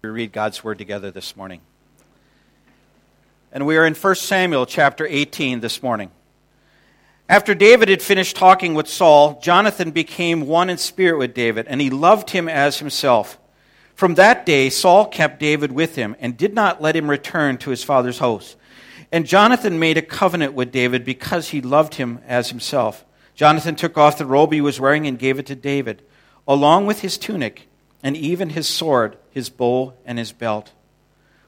We read God's word together this morning. And we are in 1 Samuel chapter 18 this morning. After David had finished talking with Saul, Jonathan became one in spirit with David, and he loved him as himself. From that day, Saul kept David with him and did not let him return to his father's house. And Jonathan made a covenant with David because he loved him as himself. Jonathan took off the robe he was wearing and gave it to David, along with his tunic and even his sword, his bow, and his belt.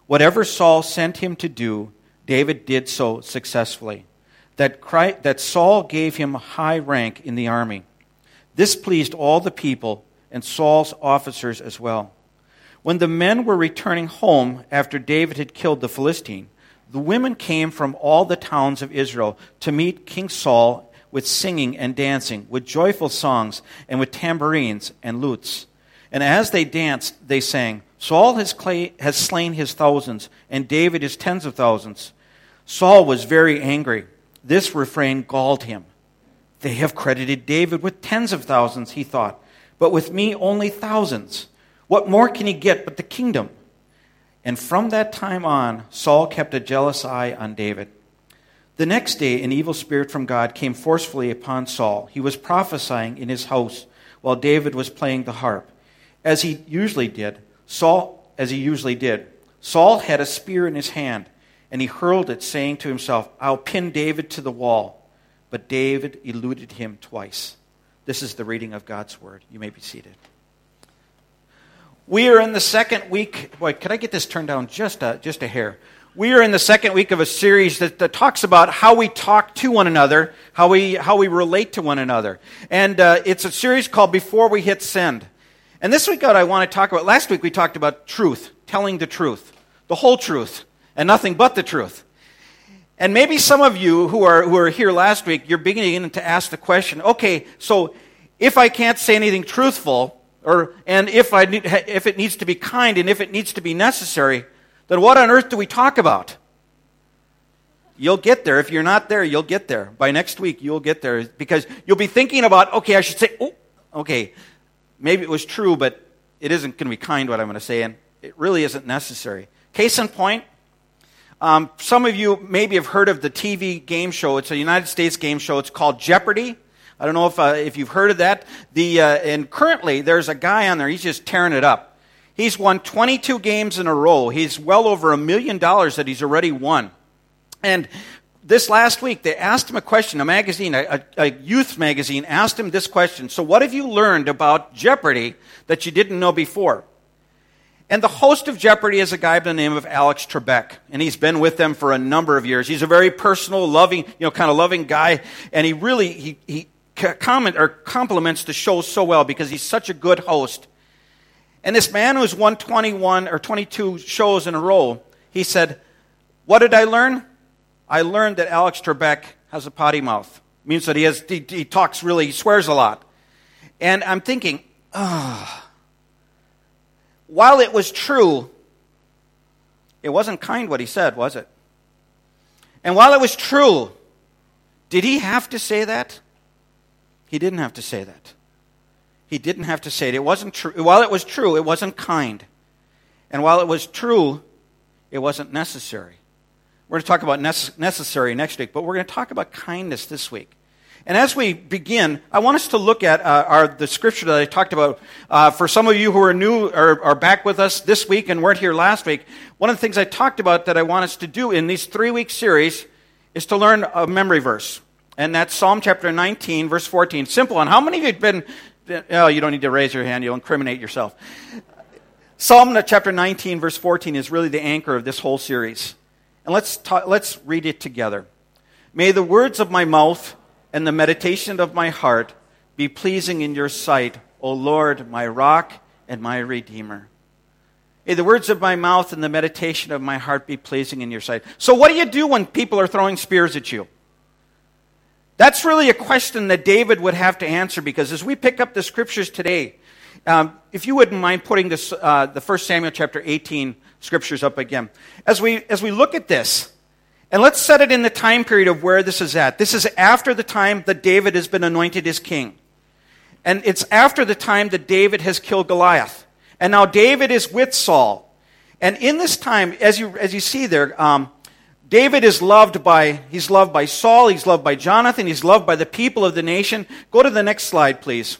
Whatever Saul sent him to do, David did so successfully. That, Christ, that Saul gave him high rank in the army. This pleased all the people and Saul's officers as well. When the men were returning home after David had killed the Philistine, the women came from all the towns of Israel to meet King Saul with singing and dancing, with joyful songs, and with tambourines and lutes. And as they danced, they sang, Saul has, clay, has slain his thousands, and David his tens of thousands. Saul was very angry. This refrain galled him. They have credited David with tens of thousands, he thought, but with me only thousands. What more can he get but the kingdom? And from that time on, Saul kept a jealous eye on David. The next day, an evil spirit from God came forcefully upon Saul. He was prophesying in his house while David was playing the harp as he usually did. Saul, as he usually did, Saul had a spear in his hand, and he hurled it, saying to himself, I'll pin David to the wall. But David eluded him twice. This is the reading of God's word. You may be seated. We are in the second week. Boy, could I get this turned down just a, just a hair? We are in the second week of a series that, that talks about how we talk to one another, how we, how we relate to one another. And uh, it's a series called Before We Hit Send. And this week, I want to talk about, last week we talked about truth, telling the truth, the whole truth, and nothing but the truth. And maybe some of you who are, who are here last week, you're beginning to ask the question okay, so if I can't say anything truthful, or, and if, I need, if it needs to be kind and if it needs to be necessary, then what on earth do we talk about? You'll get there. If you're not there, you'll get there. By next week, you'll get there because you'll be thinking about, okay, I should say, oh, okay, maybe it was true, but it isn't going to be kind what I'm going to say, and it really isn't necessary. Case in point, um, some of you maybe have heard of the TV game show. It's a United States game show. It's called Jeopardy. I don't know if, uh, if you've heard of that. The, uh, and currently, there's a guy on there, he's just tearing it up. He's won 22 games in a row. He's well over a million dollars that he's already won. And this last week, they asked him a question. A magazine, a, a, youth magazine, asked him this question. So, what have you learned about Jeopardy that you didn't know before? And the host of Jeopardy is a guy by the name of Alex Trebek, and he's been with them for a number of years. He's a very personal, loving, you know, kind of loving guy, and he really he, he comment or compliments the show so well because he's such a good host. And this man who's won 21 or 22 shows in a row, he said, "What did I learn? I learned that Alex Trebek has a potty mouth. It means that he, has, he, he talks really, he swears a lot. And I'm thinking. Oh. While it was true, it wasn't kind what he said, was it? And while it was true, did he have to say that? He didn't have to say that. He didn't have to say it. It wasn't true. While it was true, it wasn't kind. And while it was true, it wasn't necessary. We're going to talk about necessary next week, but we're going to talk about kindness this week. And as we begin, I want us to look at uh, our, the scripture that I talked about. Uh, for some of you who are new or are back with us this week and weren't here last week, one of the things I talked about that I want us to do in these three week series is to learn a memory verse. And that's Psalm chapter 19, verse 14. Simple one. How many of you have been, oh, you don't need to raise your hand, you'll incriminate yourself. Psalm chapter 19, verse 14 is really the anchor of this whole series. And let's, talk, let's read it together. May the words of my mouth and the meditation of my heart be pleasing in your sight, O Lord, my rock and my redeemer. May the words of my mouth and the meditation of my heart be pleasing in your sight. So, what do you do when people are throwing spears at you? That's really a question that David would have to answer because as we pick up the scriptures today, um, if you wouldn't mind putting this, uh, the First Samuel chapter 18 scriptures up again. As we, as we look at this, and let's set it in the time period of where this is at. This is after the time that David has been anointed as king. And it's after the time that David has killed Goliath. And now David is with Saul. And in this time, as you, as you see there, um, David is loved by, he's loved by Saul, he's loved by Jonathan, he's loved by the people of the nation. Go to the next slide, please.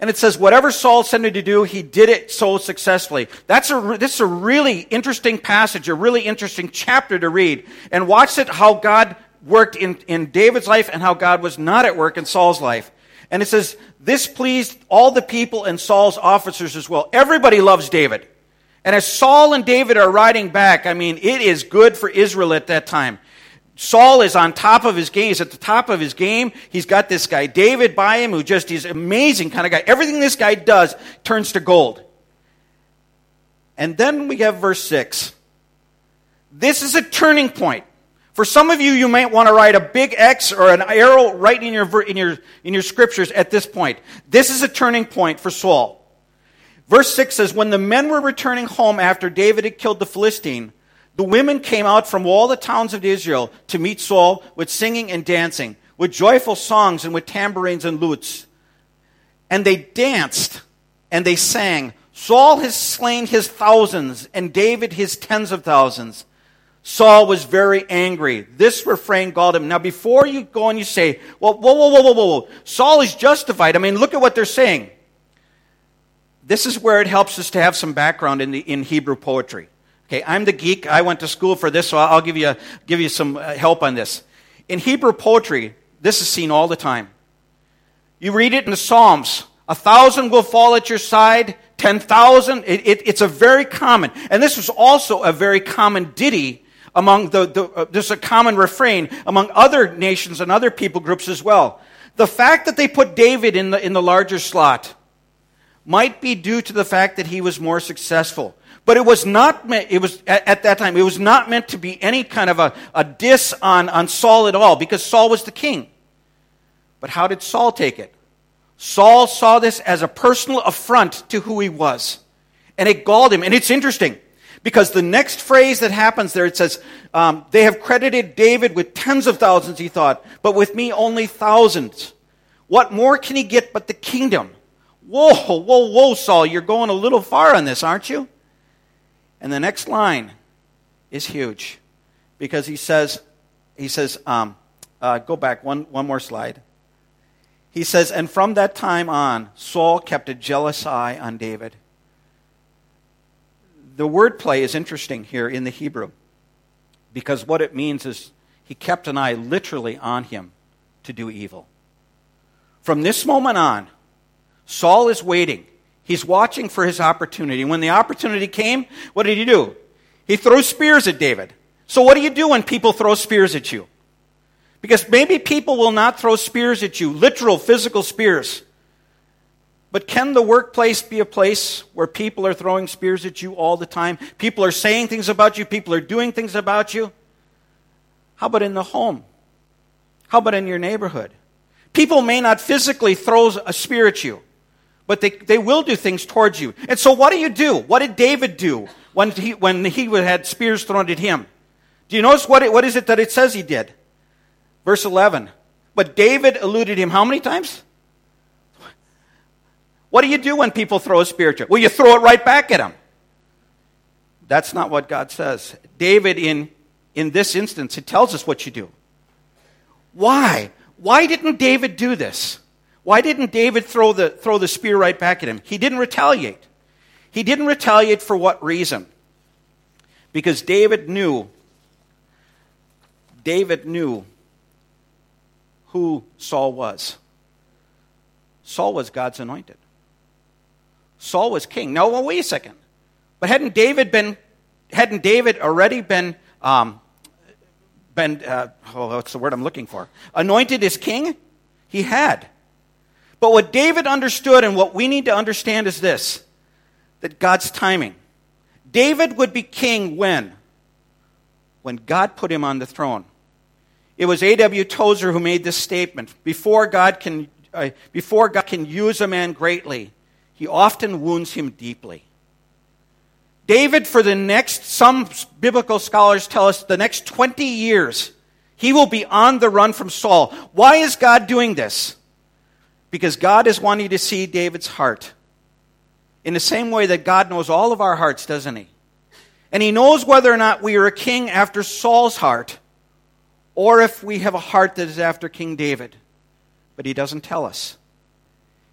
And it says, whatever Saul sent him to do, he did it so successfully. That's a, this is a really interesting passage, a really interesting chapter to read. And watch it, how God worked in, in David's life and how God was not at work in Saul's life. And it says, this pleased all the people and Saul's officers as well. Everybody loves David. And as Saul and David are riding back, I mean, it is good for Israel at that time. Saul is on top of his game. He's at the top of his game. He's got this guy David by him who just is amazing kind of guy. Everything this guy does turns to gold. And then we have verse 6. This is a turning point. For some of you, you might want to write a big X or an arrow right in your, in your, in your scriptures at this point. This is a turning point for Saul. Verse 6 says, When the men were returning home after David had killed the Philistine, the women came out from all the towns of Israel to meet Saul with singing and dancing, with joyful songs and with tambourines and lutes. And they danced and they sang, Saul has slain his thousands and David his tens of thousands. Saul was very angry. This refrain galled him. Now, before you go and you say, well, whoa, whoa, whoa, whoa, whoa, Saul is justified. I mean, look at what they're saying. This is where it helps us to have some background in, the, in Hebrew poetry. Okay, I'm the geek. I went to school for this, so I'll give you, give you some uh, help on this. In Hebrew poetry, this is seen all the time. You read it in the Psalms. A thousand will fall at your side, ten thousand. It, it, it's a very common, and this was also a very common ditty among the, the uh, there's a common refrain among other nations and other people groups as well. The fact that they put David in the, in the larger slot might be due to the fact that he was more successful. But it was not meant, it was, at, at, that time, it was not meant to be any kind of a, a diss on, on Saul at all, because Saul was the king. But how did Saul take it? Saul saw this as a personal affront to who he was. And it galled him. And it's interesting, because the next phrase that happens there, it says, um, They have credited David with tens of thousands, he thought, but with me only thousands. What more can he get but the kingdom? Whoa, whoa, whoa, Saul, you're going a little far on this, aren't you? And the next line is huge because he says, he says, um, uh, go back one, one more slide. He says, and from that time on, Saul kept a jealous eye on David. The wordplay is interesting here in the Hebrew because what it means is he kept an eye literally on him to do evil. From this moment on, Saul is waiting He's watching for his opportunity. When the opportunity came, what did he do? He threw spears at David. So, what do you do when people throw spears at you? Because maybe people will not throw spears at you, literal physical spears. But can the workplace be a place where people are throwing spears at you all the time? People are saying things about you, people are doing things about you. How about in the home? How about in your neighborhood? People may not physically throw a spear at you, but they, they will do things towards you. And so, what do you do? What did David do when he, when he had spears thrown at him? Do you notice what, it, what is it that it says he did? Verse 11. But David eluded him how many times? What do you do when people throw a spear at you? Well, you throw it right back at them. That's not what God says. David, in, in this instance, it tells us what you do. Why? Why didn't David do this? Why didn't David throw the, throw the spear right back at him? He didn't retaliate. He didn't retaliate for what reason? Because David knew, David knew who Saul was. Saul was God's anointed. Saul was king. No, well, wait a second. But hadn't David been, hadn't David already been, um, been, uh, oh, what's the word I'm looking for? Anointed as king? He had. But what David understood and what we need to understand is this that God's timing. David would be king when? When God put him on the throne. It was A.W. Tozer who made this statement. Before God can, uh, before God can use a man greatly, he often wounds him deeply. David, for the next, some biblical scholars tell us, the next 20 years, he will be on the run from Saul. Why is God doing this? Because God is wanting to see David's heart. in the same way that God knows all of our hearts, doesn't He? And He knows whether or not we are a king after Saul's heart or if we have a heart that is after King David. But He doesn't tell us.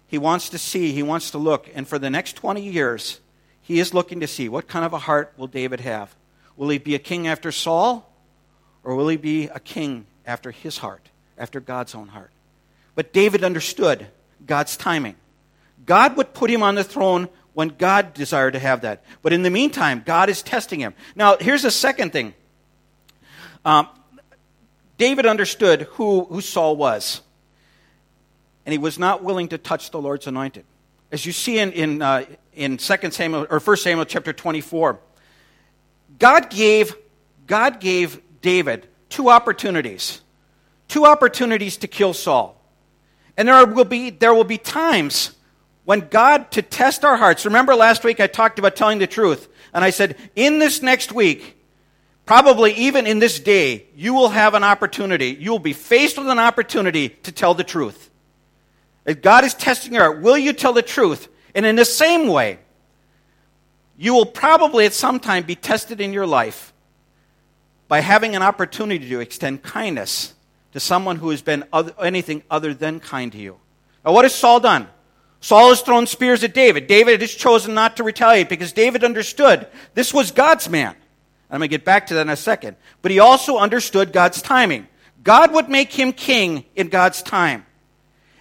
He wants to see, He wants to look. And for the next 20 years, He is looking to see what kind of a heart will David have. Will he be a king after Saul? Or will he be a king after his heart, after God's own heart? But David understood God's timing. God would put him on the throne when God desired to have that. But in the meantime, God is testing him. Now, here's the second thing. Um, David understood who, who Saul was, and he was not willing to touch the Lord's anointed. As you see in, in, uh, in 2 Samuel, or 1 Samuel chapter 24, God gave, God gave David two opportunities. Two opportunities to kill Saul. And there will be, there will be times when God, to test our hearts, remember last week I talked about telling the truth. And I said, in this next week, probably even in this day, you will have an opportunity. You will be faced with an opportunity to tell the truth. If God is testing your heart, will you tell the truth? And in the same way, you will probably at some time be tested in your life by having an opportunity to extend kindness to someone who has been other, anything other than kind to you. Now, what has Saul done? Saul has thrown spears at David. David has chosen not to retaliate because David understood this was God's man. I'm going to get back to that in a second. But he also understood God's timing. God would make him king in God's time.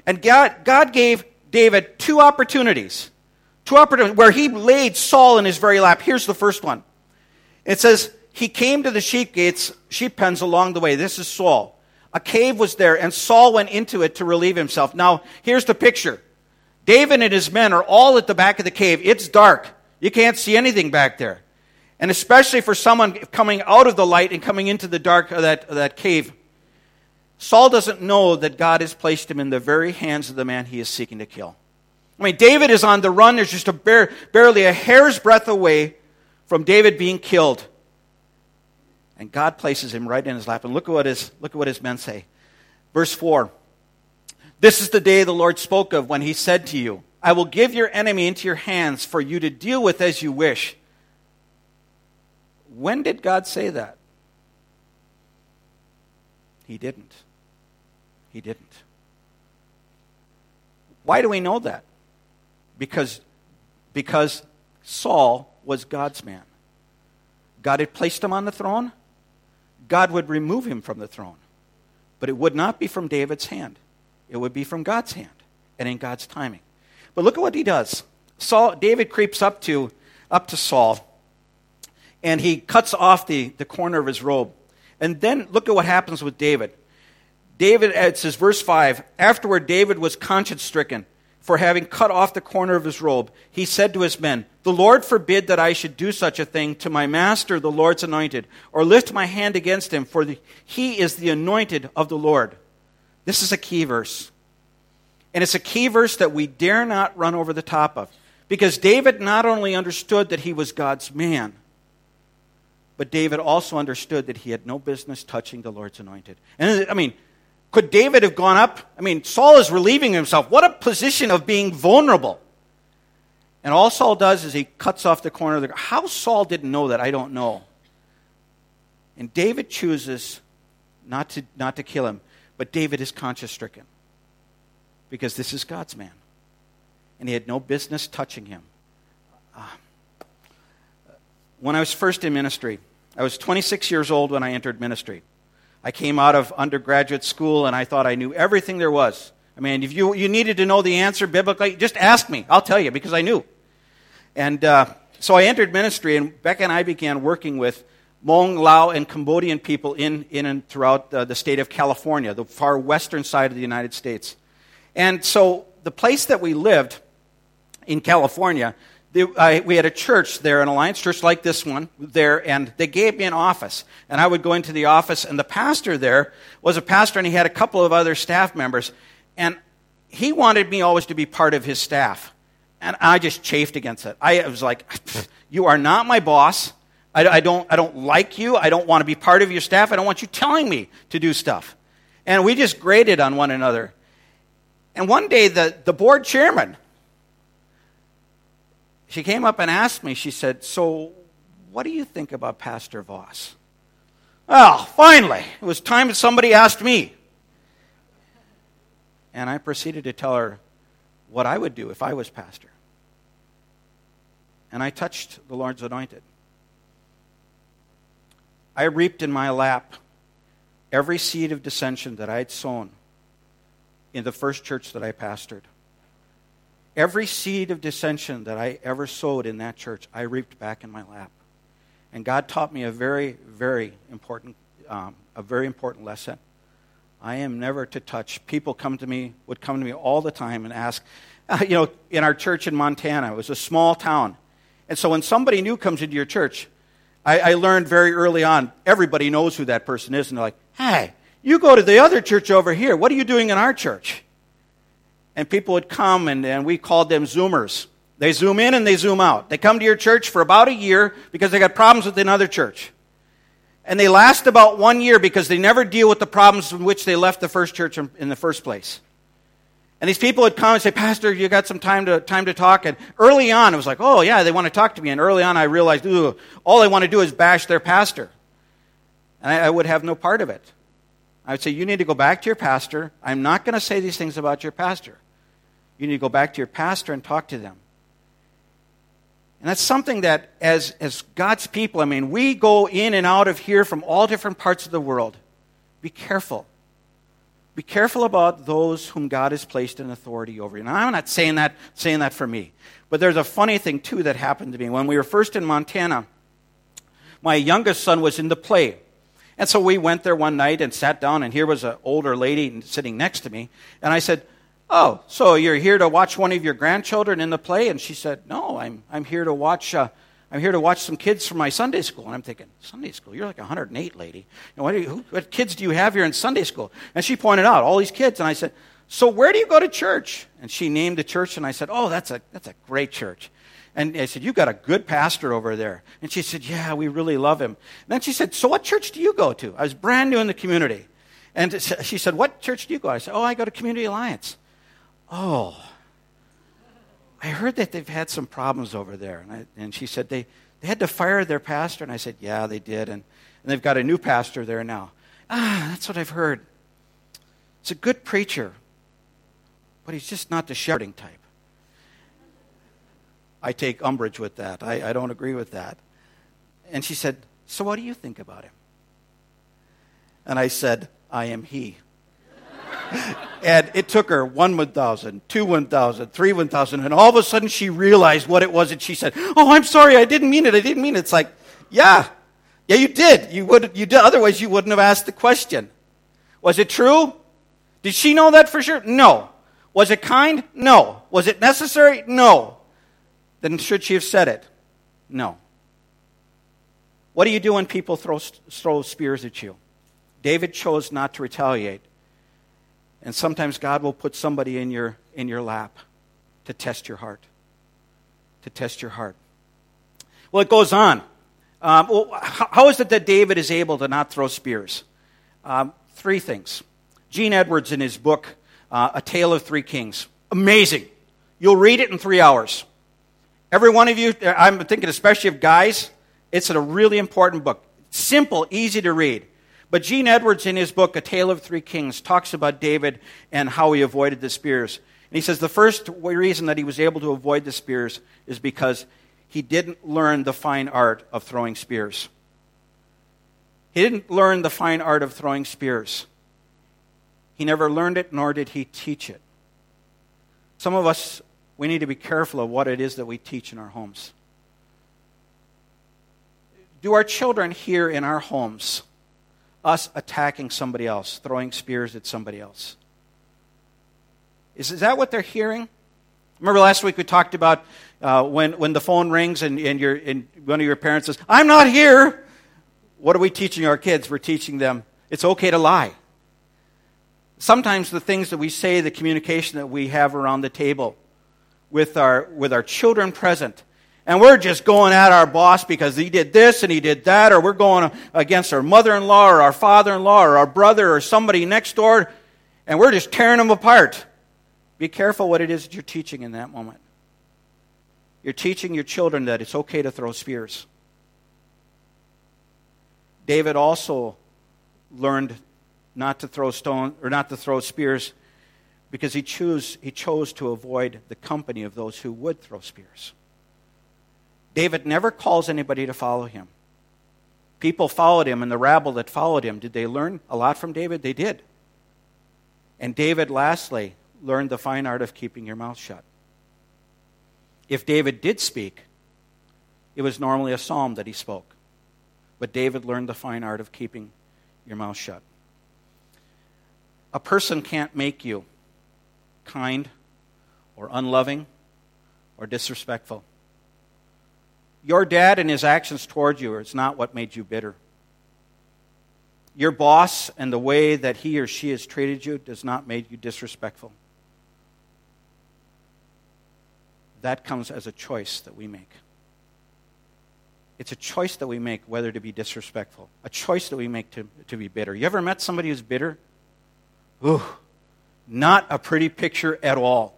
And God, God gave David two opportunities Two opportunities where he laid Saul in his very lap. Here's the first one. It says, He came to the sheep gates, sheep pens along the way. This is Saul. A cave was there, and Saul went into it to relieve himself. Now, here's the picture David and his men are all at the back of the cave. It's dark. You can't see anything back there. And especially for someone coming out of the light and coming into the dark of that, of that cave, Saul doesn't know that God has placed him in the very hands of the man he is seeking to kill. I mean, David is on the run. There's just a bare, barely a hair's breadth away from David being killed. And God places him right in his lap. And look at what his, look at what his men say. Verse 4 This is the day the Lord spoke of when he said to you, I will give your enemy into your hands for you to deal with as you wish. When did God say that? He didn't. He didn't. Why do we know that? because, because Saul was God's man. God had placed him on the throne. God would remove him from the throne. But it would not be from David's hand. It would be from God's hand and in God's timing. But look at what he does. Saul, David creeps up to, up to Saul and he cuts off the, the corner of his robe. And then look at what happens with David. David, it says, verse 5 Afterward, David was conscience stricken for having cut off the corner of his robe, he said to his men, The Lord forbid that I should do such a thing to my master, the Lord's anointed, or lift my hand against him, for the, he is the anointed of the Lord. This is a key verse. And it's a key verse that we dare not run over the top of. Because David not only understood that he was God's man, but David also understood that he had no business touching the Lord's anointed. And I mean, could David have gone up? I mean, Saul is relieving himself. What a position of being vulnerable. And all Saul does is he cuts off the corner of the. How Saul didn't know that, I don't know. And David chooses not to, not to kill him, but David is conscience stricken because this is God's man. And he had no business touching him. Uh, when I was first in ministry, I was 26 years old when I entered ministry. I came out of undergraduate school and I thought I knew everything there was. I mean, if you, you needed to know the answer biblically, just ask me. I'll tell you because I knew. And uh, so I entered ministry, and Becca and I began working with Hmong, Lao, and Cambodian people in, in and throughout the, the state of California, the far western side of the United States. And so the place that we lived in California, I, we had a church there, an alliance church like this one there, and they gave me an office. And I would go into the office, and the pastor there was a pastor, and he had a couple of other staff members. And he wanted me always to be part of his staff. And I just chafed against it. I was like, You are not my boss. I, I, don't, I don't like you. I don't want to be part of your staff. I don't want you telling me to do stuff. And we just graded on one another. And one day, the, the board chairman, she came up and asked me, she said, So, what do you think about Pastor Voss? Well, finally, it was time that somebody asked me. And I proceeded to tell her what I would do if I was pastor. And I touched the Lord's anointed. I reaped in my lap every seed of dissension that I had sown in the first church that I pastored. Every seed of dissension that I ever sowed in that church, I reaped back in my lap. And God taught me a very, very important, um, a very important lesson. I am never to touch. People come to me, would come to me all the time and ask, uh, you know, in our church in Montana, it was a small town. And so when somebody new comes into your church, I, I learned very early on, everybody knows who that person is. And they're like, hey, you go to the other church over here. What are you doing in our church? And people would come, and, and we called them Zoomers. They zoom in and they zoom out. They come to your church for about a year because they got problems with another church. And they last about one year because they never deal with the problems in which they left the first church in the first place. And these people would come and say, Pastor, you got some time to, time to talk? And early on, it was like, oh, yeah, they want to talk to me. And early on, I realized, ooh, all they want to do is bash their pastor. And I, I would have no part of it. I would say, you need to go back to your pastor. I'm not going to say these things about your pastor. You need to go back to your pastor and talk to them. And that's something that, as, as God's people, I mean, we go in and out of here from all different parts of the world. Be careful. Be careful about those whom God has placed in authority over you. Now, I'm not saying that, saying that for me. But there's a funny thing, too, that happened to me. When we were first in Montana, my youngest son was in the play. And so we went there one night and sat down, and here was an older lady sitting next to me. And I said, Oh, so you're here to watch one of your grandchildren in the play? And she said, No, I'm, I'm here to watch. Uh, I'm here to watch some kids from my Sunday school. And I'm thinking, Sunday school? You're like 108, lady. What, you, what kids do you have here in Sunday school? And she pointed out all these kids. And I said, So where do you go to church? And she named the church. And I said, Oh, that's a, that's a great church. And I said, You've got a good pastor over there. And she said, Yeah, we really love him. And then she said, So what church do you go to? I was brand new in the community. And she said, What church do you go? I said, Oh, I go to Community Alliance. Oh, I heard that they've had some problems over there. And, I, and she said they, they had to fire their pastor. And I said, Yeah, they did. And, and they've got a new pastor there now. Ah, that's what I've heard. It's a good preacher, but he's just not the shepherding type. I take umbrage with that. I, I don't agree with that. And she said, So what do you think about him? And I said, I am he and it took her one 1,000, two 1,000, three 1,000, and all of a sudden she realized what it was, and she said, "Oh, I'm sorry, I didn't mean it. I didn't mean it." It's like, yeah, yeah, you did. You would, you did. Otherwise, you wouldn't have asked the question. Was it true? Did she know that for sure? No. Was it kind? No. Was it necessary? No. Then should she have said it? No. What do you do when people throw, throw spears at you? David chose not to retaliate. And sometimes God will put somebody in your, in your lap to test your heart. To test your heart. Well, it goes on. Um, well, how is it that David is able to not throw spears? Um, three things. Gene Edwards, in his book, uh, A Tale of Three Kings, amazing. You'll read it in three hours. Every one of you, I'm thinking especially of guys, it's a really important book. Simple, easy to read. But Gene Edwards, in his book, A Tale of Three Kings, talks about David and how he avoided the spears. And he says the first reason that he was able to avoid the spears is because he didn't learn the fine art of throwing spears. He didn't learn the fine art of throwing spears. He never learned it, nor did he teach it. Some of us, we need to be careful of what it is that we teach in our homes. Do our children here in our homes us attacking somebody else, throwing spears at somebody else. Is, is that what they're hearing? Remember last week we talked about uh, when, when the phone rings and, and, your, and one of your parents says, I'm not here. What are we teaching our kids? We're teaching them it's okay to lie. Sometimes the things that we say, the communication that we have around the table with our, with our children present, and we're just going at our boss because he did this and he did that, or we're going against our mother in law or our father in law or our brother or somebody next door, and we're just tearing them apart. Be careful what it is that you're teaching in that moment. you're teaching your children that it's okay to throw spears. David also learned not to throw stone or not to throw spears because he chose, he chose to avoid the company of those who would throw spears. David never calls anybody to follow him. People followed him, and the rabble that followed him, did they learn a lot from David? They did. And David, lastly, learned the fine art of keeping your mouth shut. If David did speak, it was normally a psalm that he spoke. But David learned the fine art of keeping your mouth shut. A person can't make you kind or unloving or disrespectful. Your dad and his actions toward you is not what made you bitter. Your boss and the way that he or she has treated you does not make you disrespectful. That comes as a choice that we make. It's a choice that we make whether to be disrespectful, a choice that we make to, to be bitter. You ever met somebody who's bitter? Ooh, not a pretty picture at all.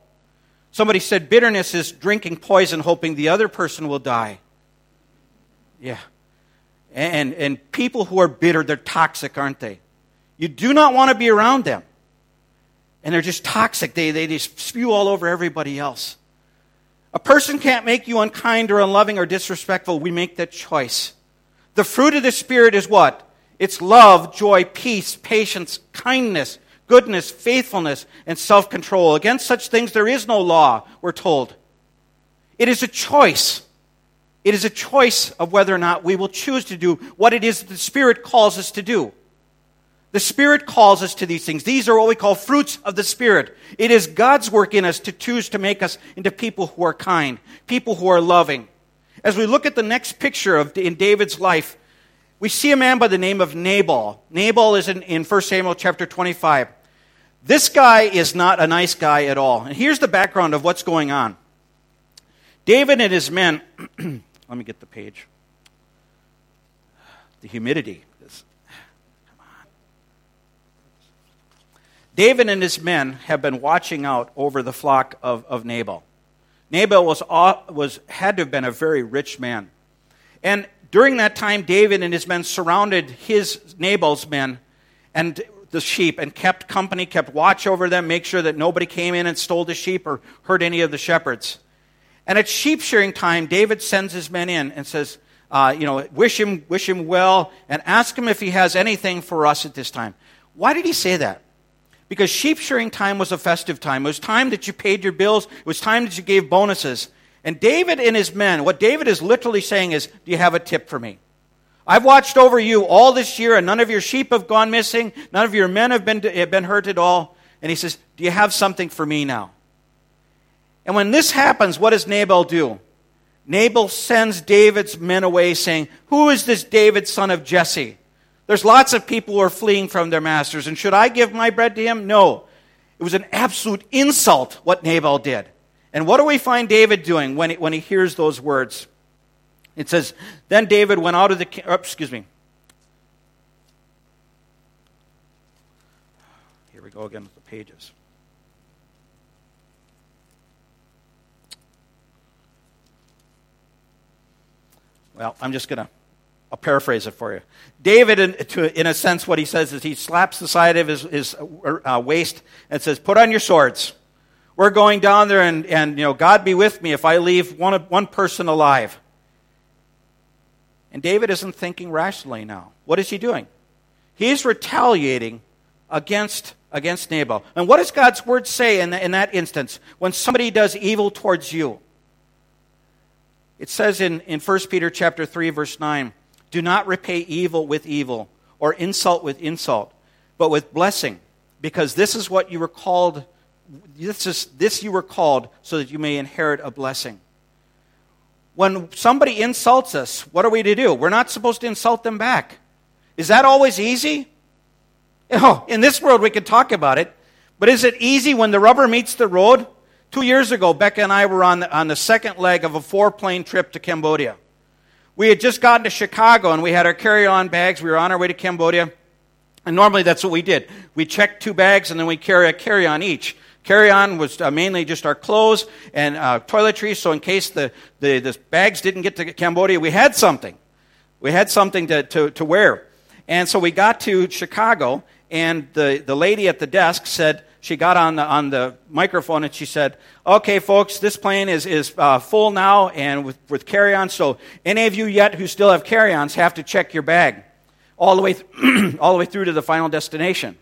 Somebody said bitterness is drinking poison hoping the other person will die. Yeah. And, and people who are bitter, they're toxic, aren't they? You do not want to be around them. And they're just toxic. They, they just spew all over everybody else. A person can't make you unkind or unloving or disrespectful. We make that choice. The fruit of the Spirit is what? It's love, joy, peace, patience, kindness, goodness, faithfulness, and self control. Against such things there is no law, we're told. It is a choice. It is a choice of whether or not we will choose to do what it is the Spirit calls us to do. The Spirit calls us to these things. These are what we call fruits of the Spirit. It is God's work in us to choose to make us into people who are kind, people who are loving. As we look at the next picture of in David's life, we see a man by the name of Nabal. Nabal is in, in 1 Samuel chapter 25. This guy is not a nice guy at all. And here's the background of what's going on. David and his men Let me get the page. The humidity. Is, come on. David and his men have been watching out over the flock of, of Nabal. Nabal was, was, had to have been a very rich man. And during that time, David and his men surrounded his Nabal's men and the sheep and kept company, kept watch over them, make sure that nobody came in and stole the sheep or hurt any of the shepherds. And at sheep shearing time, David sends his men in and says, uh, you know, wish him, wish him well and ask him if he has anything for us at this time. Why did he say that? Because sheep shearing time was a festive time. It was time that you paid your bills. It was time that you gave bonuses. And David and his men, what David is literally saying is, Do you have a tip for me? I've watched over you all this year, and none of your sheep have gone missing. None of your men have been, have been hurt at all. And he says, Do you have something for me now? And when this happens, what does Nabal do? Nabal sends David's men away, saying, Who is this David, son of Jesse? There's lots of people who are fleeing from their masters, and should I give my bread to him? No. It was an absolute insult what Nabal did. And what do we find David doing when he, when he hears those words? It says, Then David went out of the. Oh, excuse me. Here we go again with the pages. Well, I'm just going to I'll paraphrase it for you. David, in, to, in, a sense, what he says is he slaps the side of his, his uh, waist and says, Put on your swords. We're going down there, and, and you know, God be with me if I leave one, one person alive. And David isn't thinking rationally now. What is he doing? He's retaliating against, against Nabal. And what does God's word say in, in that instance when somebody does evil towards you? It says in, in 1 Peter chapter 3, verse 9, do not repay evil with evil or insult with insult, but with blessing, because this is what you were called, this, is, this you were called so that you may inherit a blessing. When somebody insults us, what are we to do? We're not supposed to insult them back. Is that always easy? Oh, in this world we can talk about it, but is it easy when the rubber meets the road? Two years ago, Becca and I were on the, on the second leg of a four plane trip to Cambodia. We had just gotten to Chicago and we had our carry on bags. We were on our way to Cambodia. And normally that's what we did. We checked two bags and then we carry a carry on each. Carry on was uh, mainly just our clothes and uh, toiletries, so in case the, the, the, bags didn't get to Cambodia, we had something. We had something to, to, to wear. And so we got to Chicago, and the, the lady at the desk said, she got on the, on the microphone and she said, Okay, folks, this plane is, is uh, full now and with, with carry ons, so any of you yet who still have carry ons have to check your bag all the, way th- all the way through to the final destination.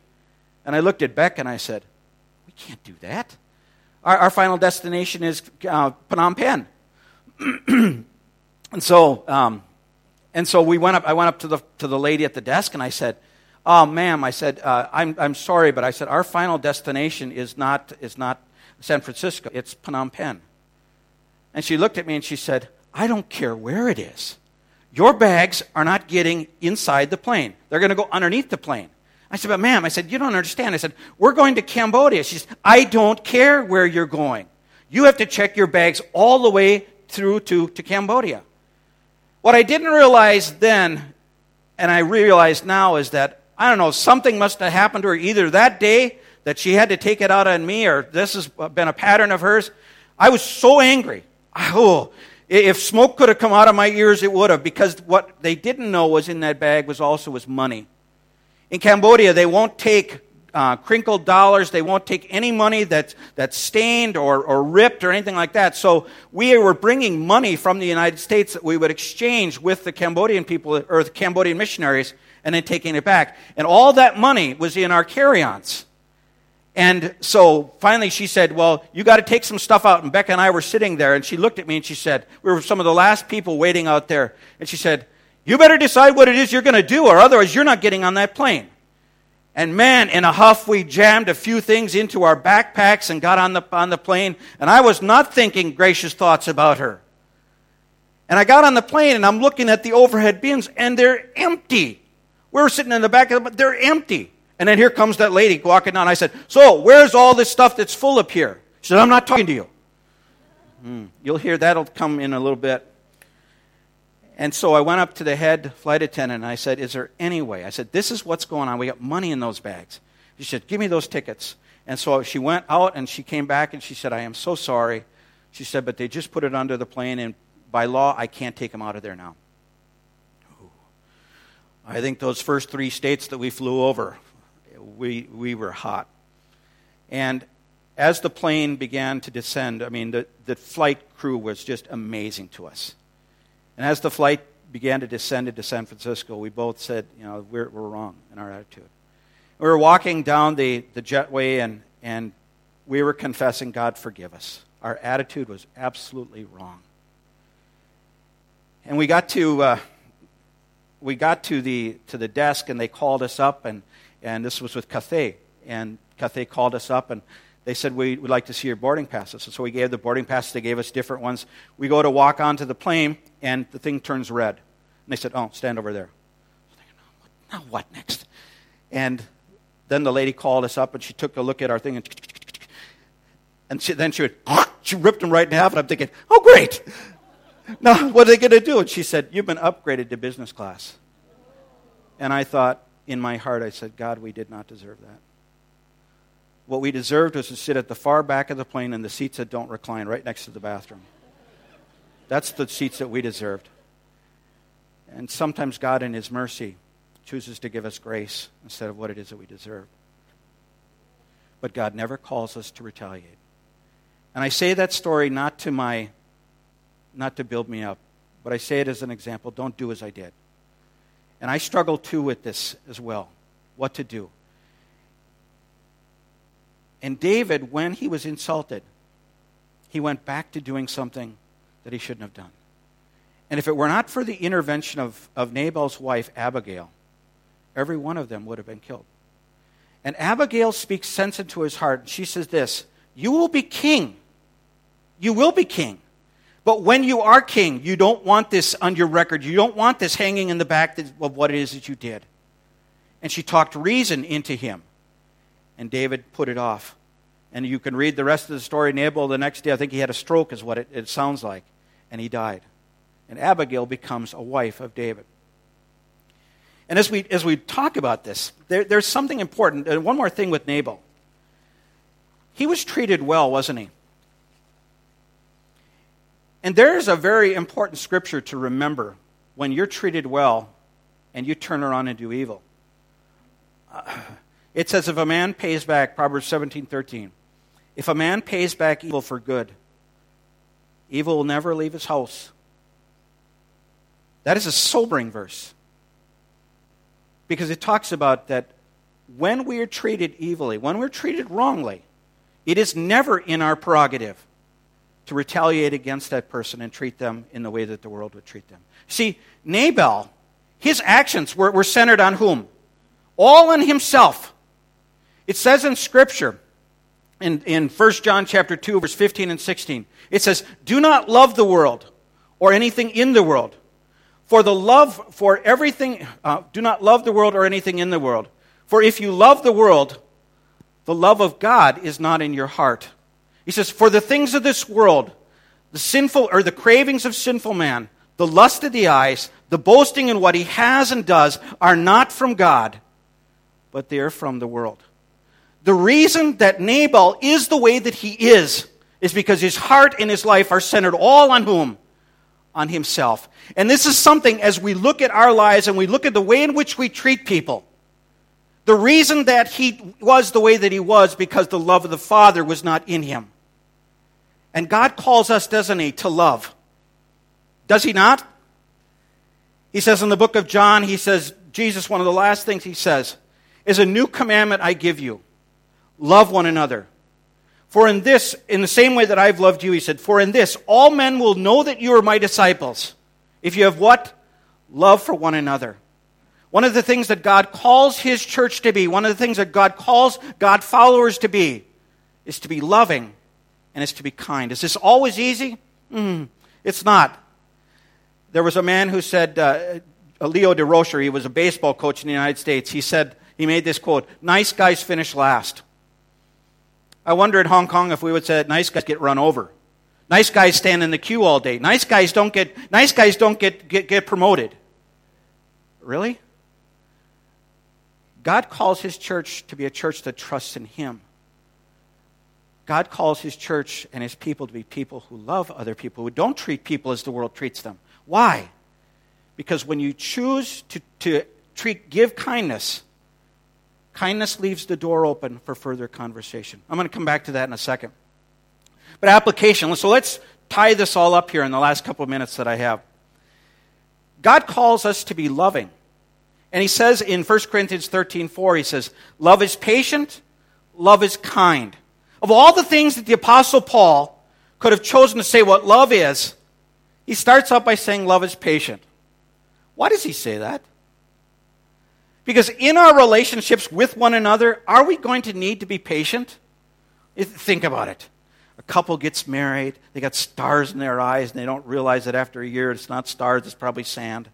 And I looked at Beck and I said, We can't do that. Our, our final destination is uh, Phnom Penh. and so, um, and so we went up, I went up to the, to the lady at the desk and I said, Oh, ma'am, I said, uh, I'm, I'm sorry, but I said, our final destination is not, is not San Francisco, it's Phnom Penh. And she looked at me and she said, I don't care where it is. Your bags are not getting inside the plane. They're going to go underneath the plane. I said, but ma'am, I said, you don't understand. I said, we're going to Cambodia. She said, I don't care where you're going. You have to check your bags all the way through to, to Cambodia. What I didn't realize then, and I realize now, is that I don't know, something must have happened to her either that day that she had to take it out on me or this has been a pattern of hers. I was so angry. Oh, if smoke could have come out of my ears, it would have, because what they didn't know was in that bag was also was money. In Cambodia, they won't take uh, crinkled dollars. They won't take any money that's, that's stained or, or ripped or anything like that. So we were bringing money from the United States that we would exchange with the Cambodian people or the Cambodian missionaries and then taking it back. And all that money was in our carry ons. And so finally she said, Well, you got to take some stuff out. And Becca and I were sitting there, and she looked at me and she said, We were some of the last people waiting out there. And she said, You better decide what it is you're going to do, or otherwise you're not getting on that plane. And man, in a huff, we jammed a few things into our backpacks and got on the, on the plane. And I was not thinking gracious thoughts about her. And I got on the plane and I'm looking at the overhead bins and they're empty. We're sitting in the back of but they're empty. And then here comes that lady walking down. I said, So, where's all this stuff that's full up here? She said, I'm not talking to you. Hmm. You'll hear that'll come in a little bit. And so I went up to the head flight attendant and I said, Is there any way? I said, This is what's going on. We got money in those bags. She said, Give me those tickets. And so she went out and she came back and she said, I am so sorry. She said, But they just put it under the plane, and by law, I can't take them out of there now. I think those first three states that we flew over, we, we were hot. And as the plane began to descend, I mean, the, the flight crew was just amazing to us. And as the flight began to descend into San Francisco, we both said, you know, we're, we're wrong in our attitude. We were walking down the, the jetway and, and we were confessing, God, forgive us. Our attitude was absolutely wrong. And we got to. Uh, we got to the, to the desk and they called us up, and, and this was with Cathay. And Cathay called us up and they said, we would like to see your boarding passes. And so we gave the boarding passes. They gave us different ones. We go to walk onto the plane, and the thing turns red. And they said, oh, stand over there. Now what next? And then the lady called us up, and she took a look at our thing, and, and she, then she, would, she ripped them right in half. And I'm thinking, oh, great. Now, what are they going to do? And she said, You've been upgraded to business class. And I thought, in my heart, I said, God, we did not deserve that. What we deserved was to sit at the far back of the plane in the seats that don't recline, right next to the bathroom. That's the seats that we deserved. And sometimes God, in His mercy, chooses to give us grace instead of what it is that we deserve. But God never calls us to retaliate. And I say that story not to my not to build me up, but I say it as an example. Don't do as I did. And I struggle too with this as well what to do. And David, when he was insulted, he went back to doing something that he shouldn't have done. And if it were not for the intervention of, of Nabal's wife, Abigail, every one of them would have been killed. And Abigail speaks sense into his heart. She says this You will be king. You will be king. But when you are king, you don't want this on your record. You don't want this hanging in the back of what it is that you did. And she talked reason into him. And David put it off. And you can read the rest of the story. Nabal, the next day, I think he had a stroke, is what it, it sounds like. And he died. And Abigail becomes a wife of David. And as we, as we talk about this, there, there's something important. And one more thing with Nabal. he was treated well, wasn't he? And there is a very important scripture to remember when you're treated well and you turn around and do evil. Uh, it says, if a man pays back, Proverbs 17 13, if a man pays back evil for good, evil will never leave his house. That is a sobering verse. Because it talks about that when we are treated evilly, when we're treated wrongly, it is never in our prerogative to retaliate against that person and treat them in the way that the world would treat them. See, Nabal, his actions were, were centered on whom? All in himself. It says in Scripture, in, in 1 John chapter 2, verse 15 and 16, it says, Do not love the world or anything in the world. For the love for everything, uh, do not love the world or anything in the world. For if you love the world, the love of God is not in your heart. He says, For the things of this world, the sinful or the cravings of sinful man, the lust of the eyes, the boasting in what he has and does are not from God, but they are from the world. The reason that Nabal is the way that he is is because his heart and his life are centered all on whom? On himself. And this is something as we look at our lives and we look at the way in which we treat people. The reason that he was the way that he was because the love of the Father was not in him. And God calls us, doesn't he, to love. Does he not? He says in the book of John, he says, Jesus, one of the last things he says, is a new commandment I give you Love one another. For in this, in the same way that I've loved you, he said, for in this, all men will know that you are my disciples. If you have what? Love for one another. One of the things that God calls his church to be, one of the things that God calls God followers to be, is to be loving and it's to be kind. Is this always easy? Mm, it's not. There was a man who said, uh, Leo Durocher, he was a baseball coach in the United States. He said, he made this quote Nice guys finish last. I wonder in Hong Kong if we would say nice guys get run over. Nice guys stand in the queue all day. Nice guys don't get, nice guys don't get, get, get promoted. Really? God calls his church to be a church that trusts in him. God calls his church and his people to be people who love other people, who don't treat people as the world treats them. Why? Because when you choose to, to treat, give kindness, Kindness leaves the door open for further conversation. I'm going to come back to that in a second. But application. So let's tie this all up here in the last couple of minutes that I have. God calls us to be loving. And he says in 1 Corinthians 13 4, he says, Love is patient, love is kind. Of all the things that the Apostle Paul could have chosen to say what love is, he starts out by saying love is patient. Why does he say that? Because in our relationships with one another, are we going to need to be patient? Think about it. A couple gets married, they got stars in their eyes, and they don't realize that after a year it's not stars, it's probably sand.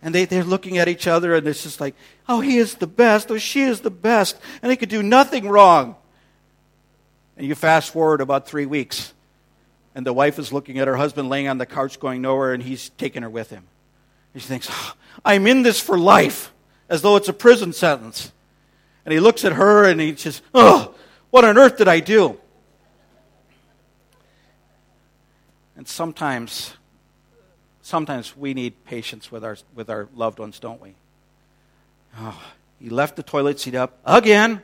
And they, they're looking at each other, and it's just like, oh, he is the best, oh, she is the best, and they could do nothing wrong. And you fast forward about three weeks, and the wife is looking at her husband laying on the couch going nowhere, and he's taking her with him. And she thinks, oh, I'm in this for life, as though it's a prison sentence. And he looks at her and he says, Oh, what on earth did I do? And sometimes, sometimes we need patience with our, with our loved ones, don't we? Oh, he left the toilet seat up again.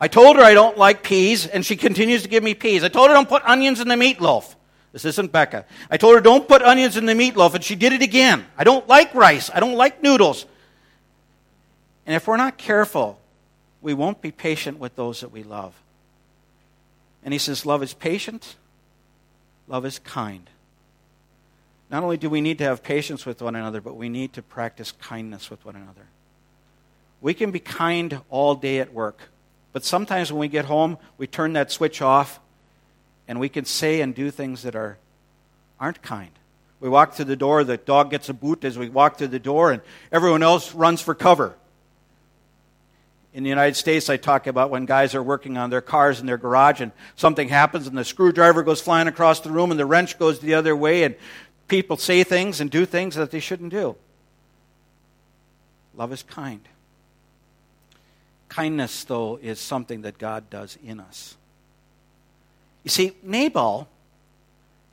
I told her I don't like peas, and she continues to give me peas. I told her don't put onions in the meatloaf. This isn't Becca. I told her, don't put onions in the meatloaf, and she did it again. I don't like rice. I don't like noodles. And if we're not careful, we won't be patient with those that we love. And he says, Love is patient, love is kind. Not only do we need to have patience with one another, but we need to practice kindness with one another. We can be kind all day at work, but sometimes when we get home, we turn that switch off and we can say and do things that are, aren't kind. We walk through the door, the dog gets a boot as we walk through the door, and everyone else runs for cover. In the United States, I talk about when guys are working on their cars in their garage and something happens and the screwdriver goes flying across the room and the wrench goes the other way and people say things and do things that they shouldn't do. Love is kind. Kindness, though, is something that God does in us. You see, Nabal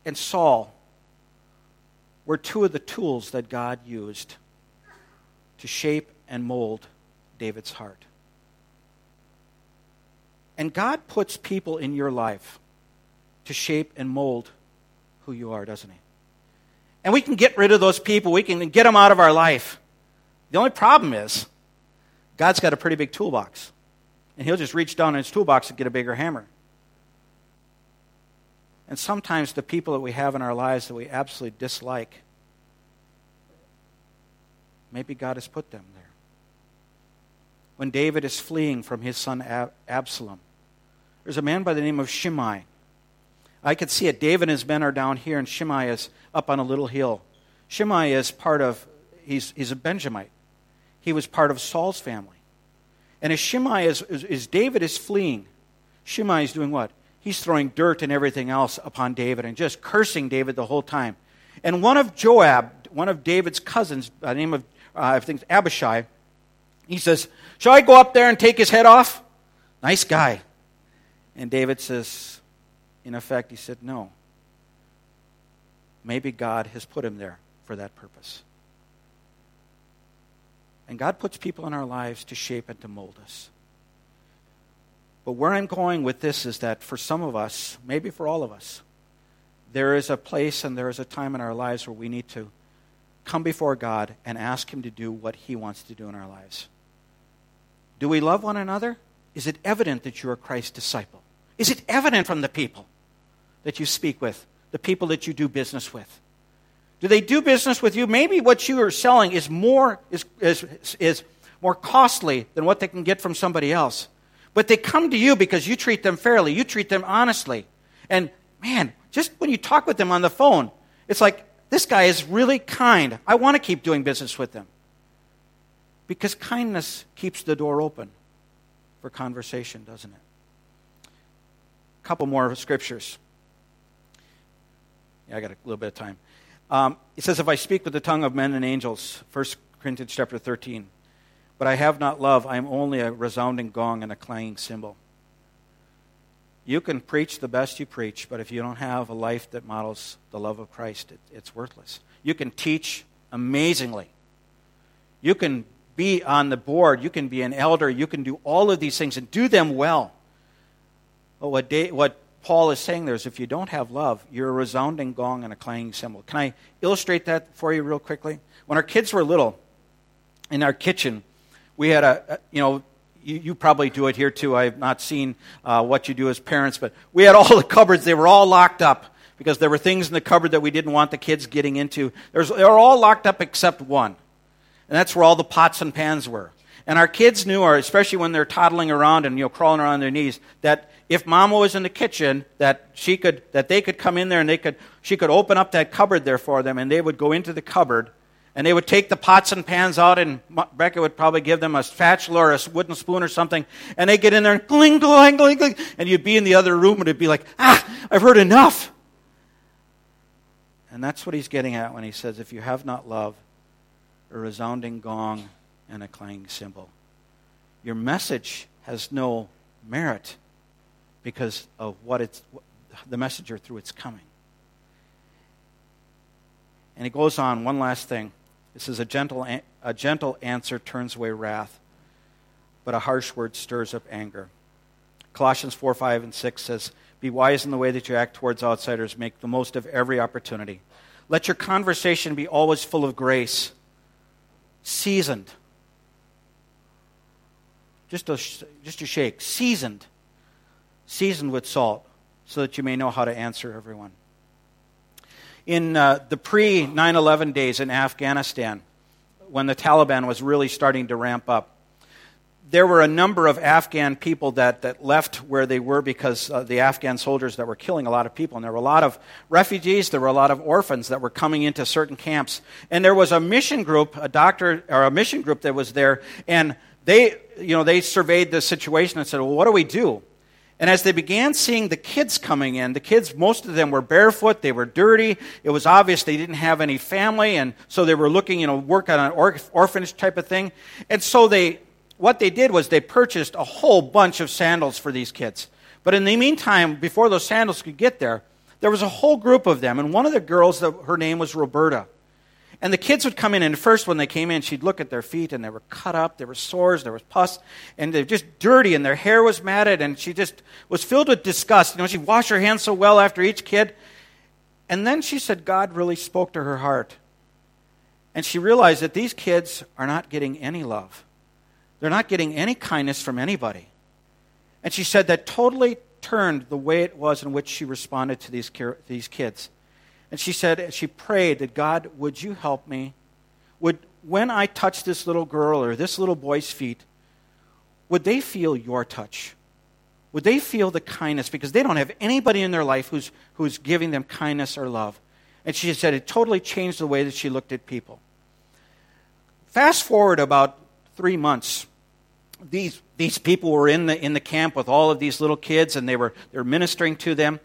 and Saul were two of the tools that God used to shape and mold David's heart. And God puts people in your life to shape and mold who you are, doesn't He? And we can get rid of those people, we can get them out of our life. The only problem is, God's got a pretty big toolbox. And He'll just reach down in His toolbox and get a bigger hammer. And sometimes the people that we have in our lives that we absolutely dislike, maybe God has put them there. When David is fleeing from his son Absalom, there's a man by the name of Shimei. I could see it. David and his men are down here, and Shimei is up on a little hill. Shimei is part of, he's, he's a Benjamite. He was part of Saul's family. And as Shimei is, as, David is fleeing, Shimei is doing what? He's throwing dirt and everything else upon David and just cursing David the whole time. And one of Joab, one of David's cousins, by the name of, uh, I think, Abishai, he says, Shall I go up there and take his head off? Nice guy. And David says, in effect, he said, No. Maybe God has put him there for that purpose. And God puts people in our lives to shape and to mold us. But where I'm going with this is that for some of us, maybe for all of us, there is a place and there is a time in our lives where we need to come before God and ask Him to do what He wants to do in our lives. Do we love one another? Is it evident that you're Christ's disciple? Is it evident from the people that you speak with, the people that you do business with? Do they do business with you? Maybe what you are selling is more, is, is, is more costly than what they can get from somebody else. But they come to you because you treat them fairly, you treat them honestly. And man, just when you talk with them on the phone, it's like, this guy is really kind. I want to keep doing business with them. Because kindness keeps the door open for conversation, doesn't it? A couple more scriptures. Yeah, I got a little bit of time. Um, he says, If I speak with the tongue of men and angels, 1 Corinthians chapter 13, but I have not love, I am only a resounding gong and a clanging cymbal. You can preach the best you preach, but if you don't have a life that models the love of Christ, it, it's worthless. You can teach amazingly. You can be on the board. You can be an elder. You can do all of these things and do them well. But what, what Paul is saying there is if you don't have love, you're a resounding gong and a clanging cymbal. Can I illustrate that for you real quickly? When our kids were little, in our kitchen, we had a, a you know, you, you, probably do it here too. I have not seen uh, what you do as parents, but we had all the cupboards. They were all locked up because there were things in the cupboard that we didn't want the kids getting into. They were all locked up except one. And that's where all the pots and pans were. And our kids knew, or especially when they're toddling around and you know crawling around on their knees, that if mama was in the kitchen, that she could that they could come in there and they could she could open up that cupboard there for them, and they would go into the cupboard and they would take the pots and pans out, and Becca would probably give them a spatula or a wooden spoon or something, and they get in there and gling, gling, gling, gling, and you'd be in the other room and it'd be like, ah, I've heard enough. And that's what he's getting at when he says, if you have not love, a resounding gong and a clanging cymbal. Your message has no merit because of what it's the messenger through its coming. And he goes on, one last thing. This is a gentle, a gentle answer turns away wrath, but a harsh word stirs up anger. Colossians 4 5 and 6 says, Be wise in the way that you act towards outsiders, make the most of every opportunity. Let your conversation be always full of grace, seasoned just a, just a shake, seasoned, seasoned with salt, so that you may know how to answer everyone. In uh, the pre 9 11 days in Afghanistan, when the Taliban was really starting to ramp up, there were a number of Afghan people that, that left where they were because uh, the Afghan soldiers that were killing a lot of people. And there were a lot of refugees, there were a lot of orphans that were coming into certain camps. And there was a mission group, a doctor, or a mission group that was there, and they, you know, they surveyed the situation and said, well, what do we do? And as they began seeing the kids coming in, the kids, most of them were barefoot, they were dirty. It was obvious they didn't have any family, and so they were looking, you know, work on an orphanage type of thing. And so they, what they did was they purchased a whole bunch of sandals for these kids. But in the meantime, before those sandals could get there, there was a whole group of them. And one of the girls, her name was Roberta. And the kids would come in, and first, when they came in, she'd look at their feet, and they were cut up, there were sores, there was pus, and they were just dirty, and their hair was matted, and she just was filled with disgust. You know, she'd wash her hands so well after each kid. And then she said God really spoke to her heart. And she realized that these kids are not getting any love. They're not getting any kindness from anybody. And she said that totally turned the way it was in which she responded to these, these kids. And she said, she prayed that God, would you help me? Would, when I touch this little girl or this little boy's feet, would they feel your touch? Would they feel the kindness? Because they don't have anybody in their life who's, who's giving them kindness or love. And she said it totally changed the way that she looked at people. Fast forward about three months. These, these people were in the, in the camp with all of these little kids, and they were, they were ministering to them.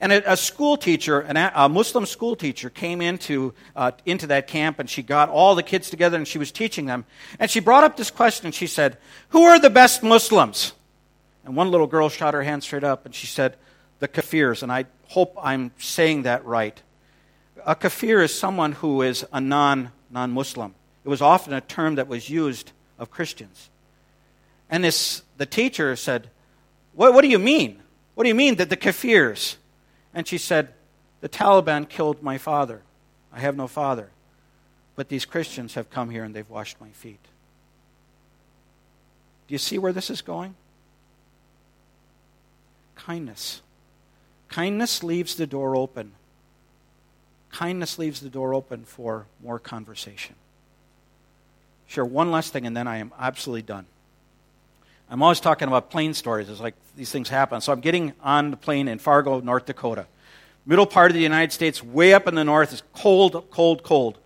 And a, a school teacher, an, a Muslim school teacher, came into, uh, into that camp and she got all the kids together and she was teaching them. And she brought up this question. She said, Who are the best Muslims? And one little girl shot her hand straight up and she said, The Kafirs. And I hope I'm saying that right. A Kafir is someone who is a non Muslim. It was often a term that was used of Christians. And this, the teacher said, what, what do you mean? What do you mean that the Kafirs? And she said, The Taliban killed my father. I have no father. But these Christians have come here and they've washed my feet. Do you see where this is going? Kindness. Kindness leaves the door open. Kindness leaves the door open for more conversation. Share one last thing and then I am absolutely done. I'm always talking about plane stories. It's like these things happen. So I'm getting on the plane in Fargo, North Dakota. Middle part of the United States, way up in the north, is cold, cold, cold.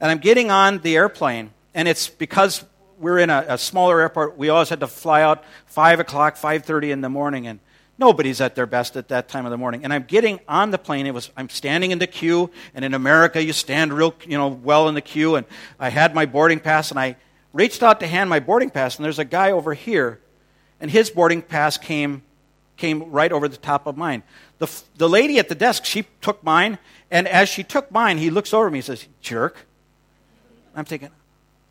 And I'm getting on the airplane, and it's because we're in a, a smaller airport. We always had to fly out 5 o'clock, 5.30 in the morning, and nobody's at their best at that time of the morning. And I'm getting on the plane. It was I'm standing in the queue, and in America you stand real, you know, well in the queue. And I had my boarding pass, and I reached out to hand my boarding pass, and there's a guy over here, and his boarding pass came, came right over the top of mine. The, the lady at the desk, she took mine, and as she took mine, he looks over me and says, Jerk. I'm thinking,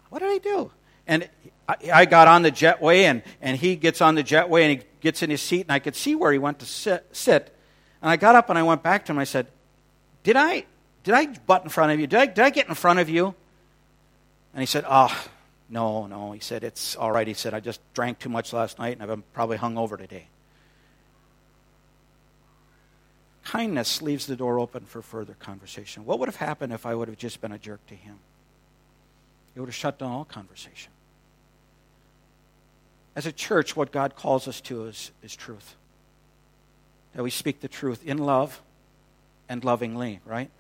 what did I do? And I, I got on the jetway, and, and he gets on the jetway, and he gets in his seat, and I could see where he went to sit, sit. And I got up and I went back to him. I said, Did I, did I butt in front of you? Did I, did I get in front of you? And he said, Oh, no, no. He said, It's all right. He said, I just drank too much last night and I've probably hung over today. Kindness leaves the door open for further conversation. What would have happened if I would have just been a jerk to him? It would have shut down all conversation. As a church, what God calls us to is, is truth. That we speak the truth in love and lovingly, right?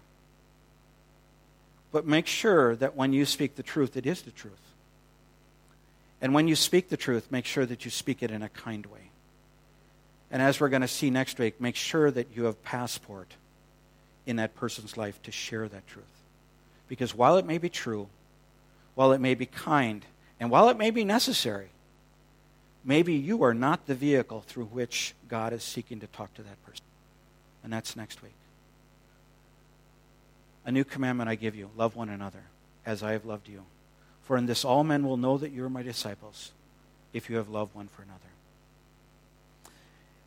But make sure that when you speak the truth, it is the truth. And when you speak the truth, make sure that you speak it in a kind way. And as we're going to see next week, make sure that you have passport in that person's life to share that truth. Because while it may be true, while it may be kind, and while it may be necessary, maybe you are not the vehicle through which God is seeking to talk to that person. And that's next week. A new commandment I give you love one another as I have loved you. For in this all men will know that you are my disciples, if you have love one for another.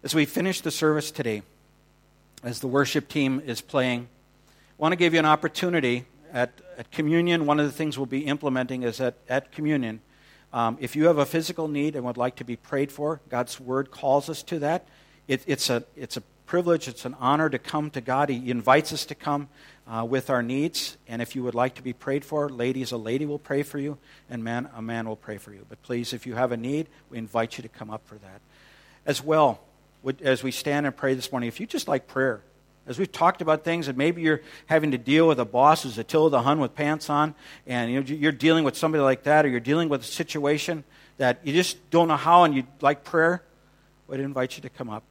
As we finish the service today, as the worship team is playing, I want to give you an opportunity at, at communion. One of the things we'll be implementing is that at communion, um, if you have a physical need and would like to be prayed for, God's word calls us to that. It, it's, a, it's a privilege, it's an honor to come to God. He invites us to come uh, with our needs. And if you would like to be prayed for, ladies, a lady will pray for you, and man, a man will pray for you. But please, if you have a need, we invite you to come up for that. As well, as we stand and pray this morning, if you just like prayer, as we've talked about things, and maybe you're having to deal with a boss who's Attila the Hun with pants on, and you're dealing with somebody like that, or you're dealing with a situation that you just don't know how and you'd like prayer, we'd invite you to come up,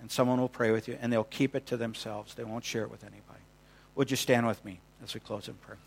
and someone will pray with you, and they'll keep it to themselves. They won't share it with anybody. Would you stand with me as we close in prayer?